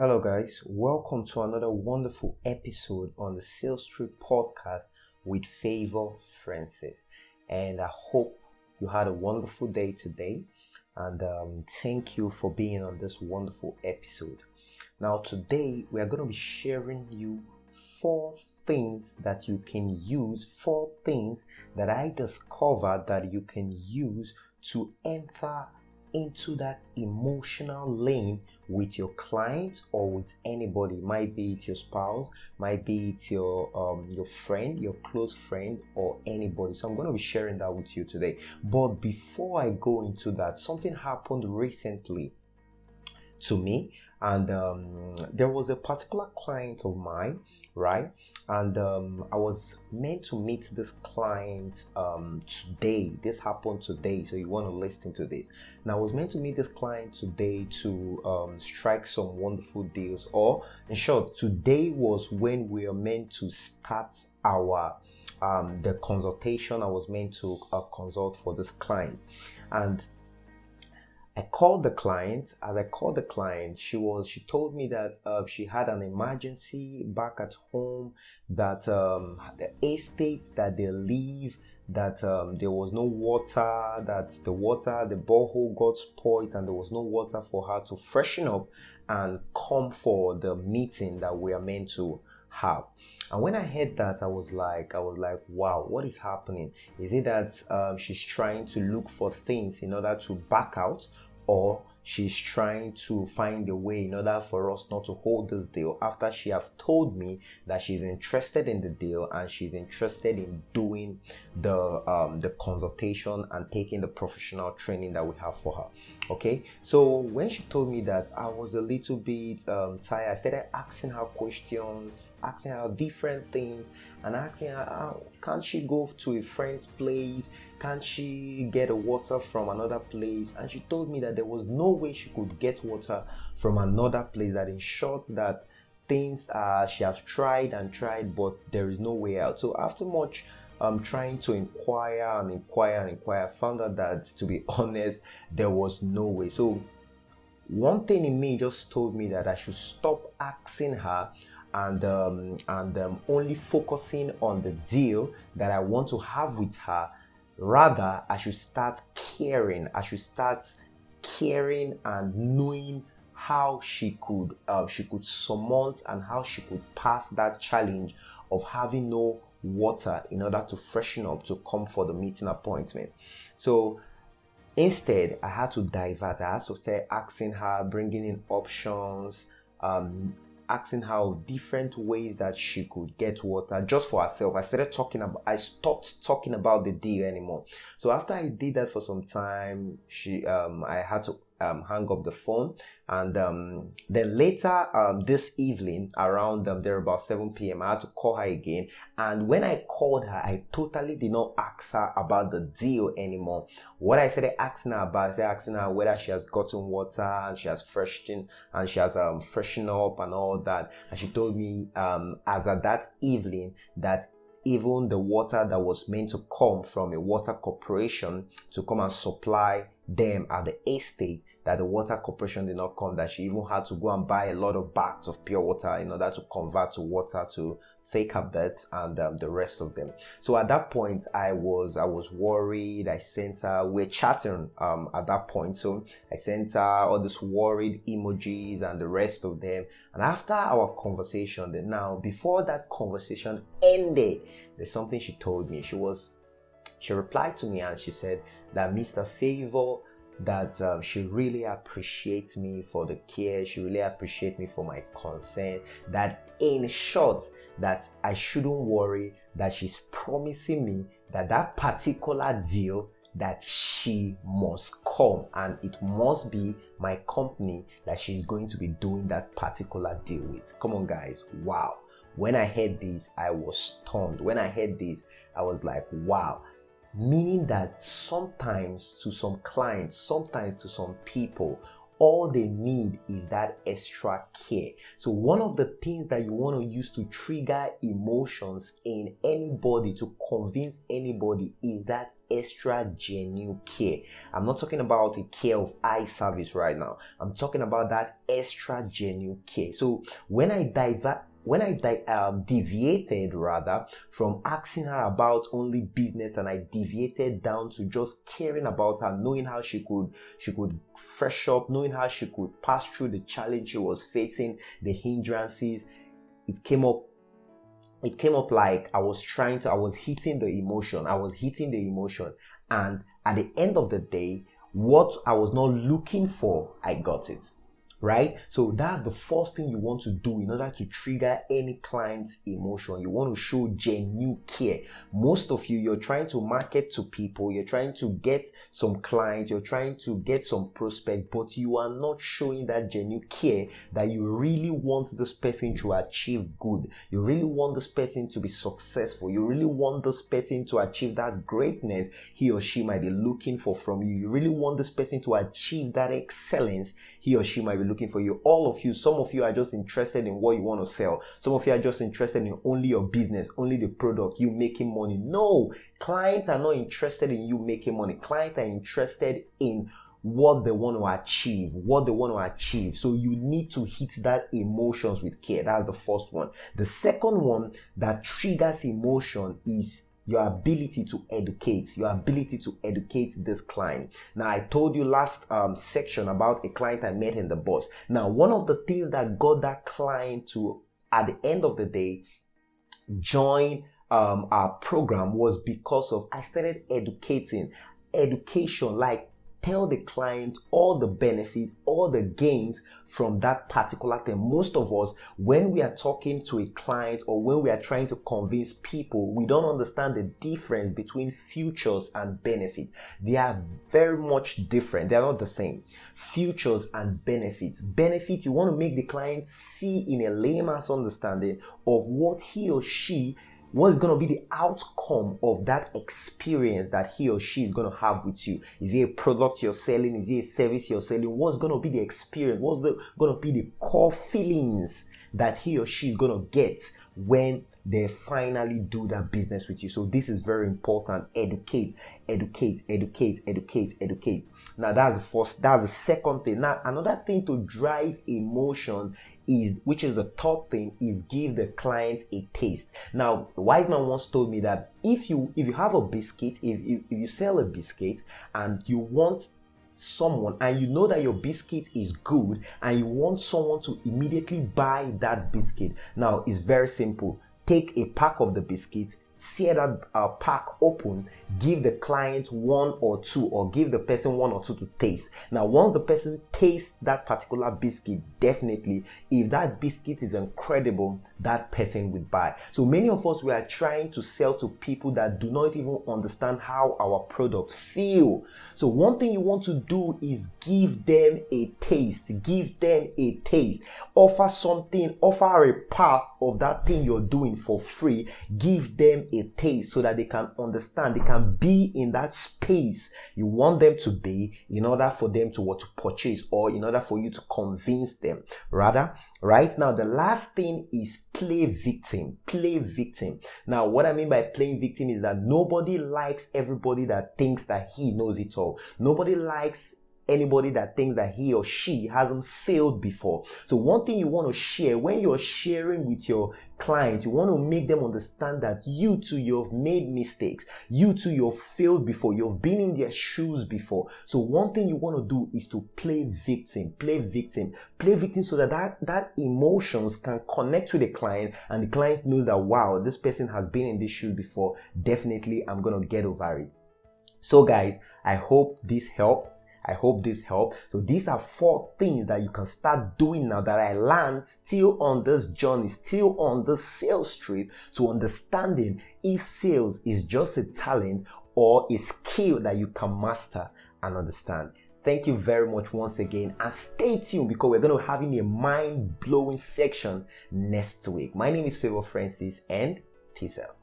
Hello, guys. Welcome to another wonderful episode on the Sales Trip podcast with Favour Francis. And I hope you had a wonderful day today. And um, thank you for being on this wonderful episode. Now, today we are going to be sharing you four things that you can use, four things that I discovered that you can use to enter into that emotional lane with your clients or with anybody. Might be it your spouse might be it your um, your friend your close friend or anybody. So i'm going to be sharing that with you today. But before i go into that something happened recently to me and um, there was a particular client of mine right? And um, i was meant to meet this client um, today. This happened today so you want to listen to this. Now i was meant to meet this client today to um, strike some wonderful deals or in short today was when we are meant to start our um, the consultation. I was meant to uh, consult for this client. And I called the client. As I called the client, she was she told me that uh, she had an emergency back at home. That um, the estate that they live, that um, there was no water. That the water, the borehole got spoiled, and there was no water for her to freshen up and come for the meeting that we are meant to have. And when I heard that, I was like, I was like, wow, what is happening? Is it that um, she's trying to look for things in order to back out, or she's trying to find a way in order for us not to hold this deal after she have told me that she's interested in the deal and she's interested in doing the um, the consultation and taking the professional training that we have for her. Okay? So when she told me that i was a little bit um, tired. I started asking her questions asking her different things and asking her oh, can't she go to a friend's place can't she get water from another place? And she told me that there was no way she could get water from another place that in short that things uh, she has tried and tried but there is no way out. So after much um, trying to inquire and inquire and inquire found out that to be honest there was no way. So one thing in me just told me that i should stop asking her and um, and um, only focusing on the deal that i want to have with her rather i should start caring i should start caring and knowing how she could uh, she could surmount and how she could pass that challenge of having no water in order to freshen up to come for the meeting appointment. So instead, I had to divert. I had to start asking her, bringing in options, um, asking her different ways that she could get water just for herself. I started talking about, I stopped talking about the deal anymore. So after I did that for some time, she, um, I had to um, hang up the phone. And um, then later um, this evening, around um, there about 7 p.m., I had to call her again. And when I called her, I totally did not ask her about the deal anymore. What I started asking her about, I started asking her whether she has gotten water and she has freshened and she has um, freshened up and all that. And she told me um, as of that evening that even the water that was meant to come from a water corporation to come and supply them at the estate that the water corporation did not come that she even had to go and buy a lot of bags of pure water in order to convert to water to birth and um, the rest of them. So at that point i was i was worried. I sent her we're chatting um, at that point. So i sent her all these worried emojis and the rest of them. And after our conversation then now before that conversation ended there's something she told me. She was she replied to me and she said that Mr. Favour that um, she really appreciates me for the care. She really appreciates me for my concern. That in short that i shouldn't worry that she's promising me that that particular deal that she must come and it must be my company that she's going to be doing that particular deal with. Come on guys. Wow. When i heard this i was stunned. When i heard this i was like wow meaning that sometimes to some clients, sometimes to some people, all they need is that extra care. So, one of the things that you want to use to trigger emotions in anybody, to convince anybody, is that extra genuine care. I'm not talking about a care of eye service right now. I'm talking about that extra genuine care. So when I divert when I di- um, deviated rather from asking her about only business and I deviated down to just caring about her, knowing how she could she could fresh up, knowing how she could pass through the challenge she was facing, the hindrances, it came up it came up like I was trying to I was hitting the emotion. I was hitting the emotion and at the end of the day what I was not looking for, I got it right? So that's the first thing you want to do in order to trigger any client's emotion. You want to show genuine care. Most of you, you're trying to market to people, you're trying to get some clients, you're trying to get some prospect, but you are not showing that genuine care that you really want this person to achieve good. You really want this person to be successful. You really want this person to achieve that greatness he or she might be looking for from you. You really want this person to achieve that excellence he or she might be looking for you. All of you, some of you are just interested in what you want to sell. Some of you are just interested in only your business, only the product, you making money. No, clients are not interested in you making money. Clients are interested in what they want to achieve, what they want to achieve. So you need to hit that emotions with care. That's the first one. The second one that triggers emotion is your ability to educate, your ability to educate this client. Now, I told you last um, section about a client I met in the bus. Now, one of the things that got that client to, at the end of the day, join um, our program was because of I started educating. Education, like tell the client all the benefits, all the gains from that particular thing. Most of us, when we are talking to a client or when we are trying to convince people, we don't understand the difference between futures and benefits. They are very much different. They are not the same. Futures and benefits. Benefit, you want to make the client see in a layman's understanding of what he or she what is going to be the outcome of that experience that he or she is going to have with you? Is it a product you're selling? Is it a service you're selling? What's going to be the experience? What's the, going to be the core feelings that he or she is going to get when they finally do that business with you. So this is very important. Educate, educate, educate, educate, educate. Now that's the first, that's the second thing. Now another thing to drive emotion is, which is the third thing, is give the client a taste. Now, wise man once told me that if you if you have a biscuit, if, if, if you sell a biscuit and you want someone and you know that your biscuit is good and you want someone to immediately buy that biscuit. Now it's very simple. Take a pack of the biscuits tear that uh, pack open, give the client one or two, or give the person one or two to taste. Now, once the person tastes that particular biscuit, definitely, if that biscuit is incredible, that person would buy. So many of us we are trying to sell to people that do not even understand how our products feel. So one thing you want to do is give them a taste, give them a taste, offer something, offer a path of that thing you're doing for free, give them a taste so that they can understand, they can be in that space you want them to be in order for them to what to purchase or in order for you to convince them. Rather, right now, the last thing is play victim. Play victim. Now, what I mean by playing victim is that nobody likes everybody that thinks that he knows it all. Nobody likes anybody that thinks that he or she hasn't failed before. So one thing you want to share when you're sharing with your client, you want to make them understand that you too, you've made mistakes. You too, you've failed before. You've been in their shoes before. So one thing you want to do is to play victim, play victim, play victim so that that, that emotions can connect with the client and the client knows that, wow, this person has been in this shoe before. Definitely, I'm going to get over it. So guys, I hope this helped. I hope this helped. So these are four things that you can start doing now that I learned still on this journey, still on the sales trip to understanding if sales is just a talent or a skill that you can master and understand. Thank you very much once again and stay tuned because we're going to be having a mind blowing section next week. My name is Favour Francis and peace out.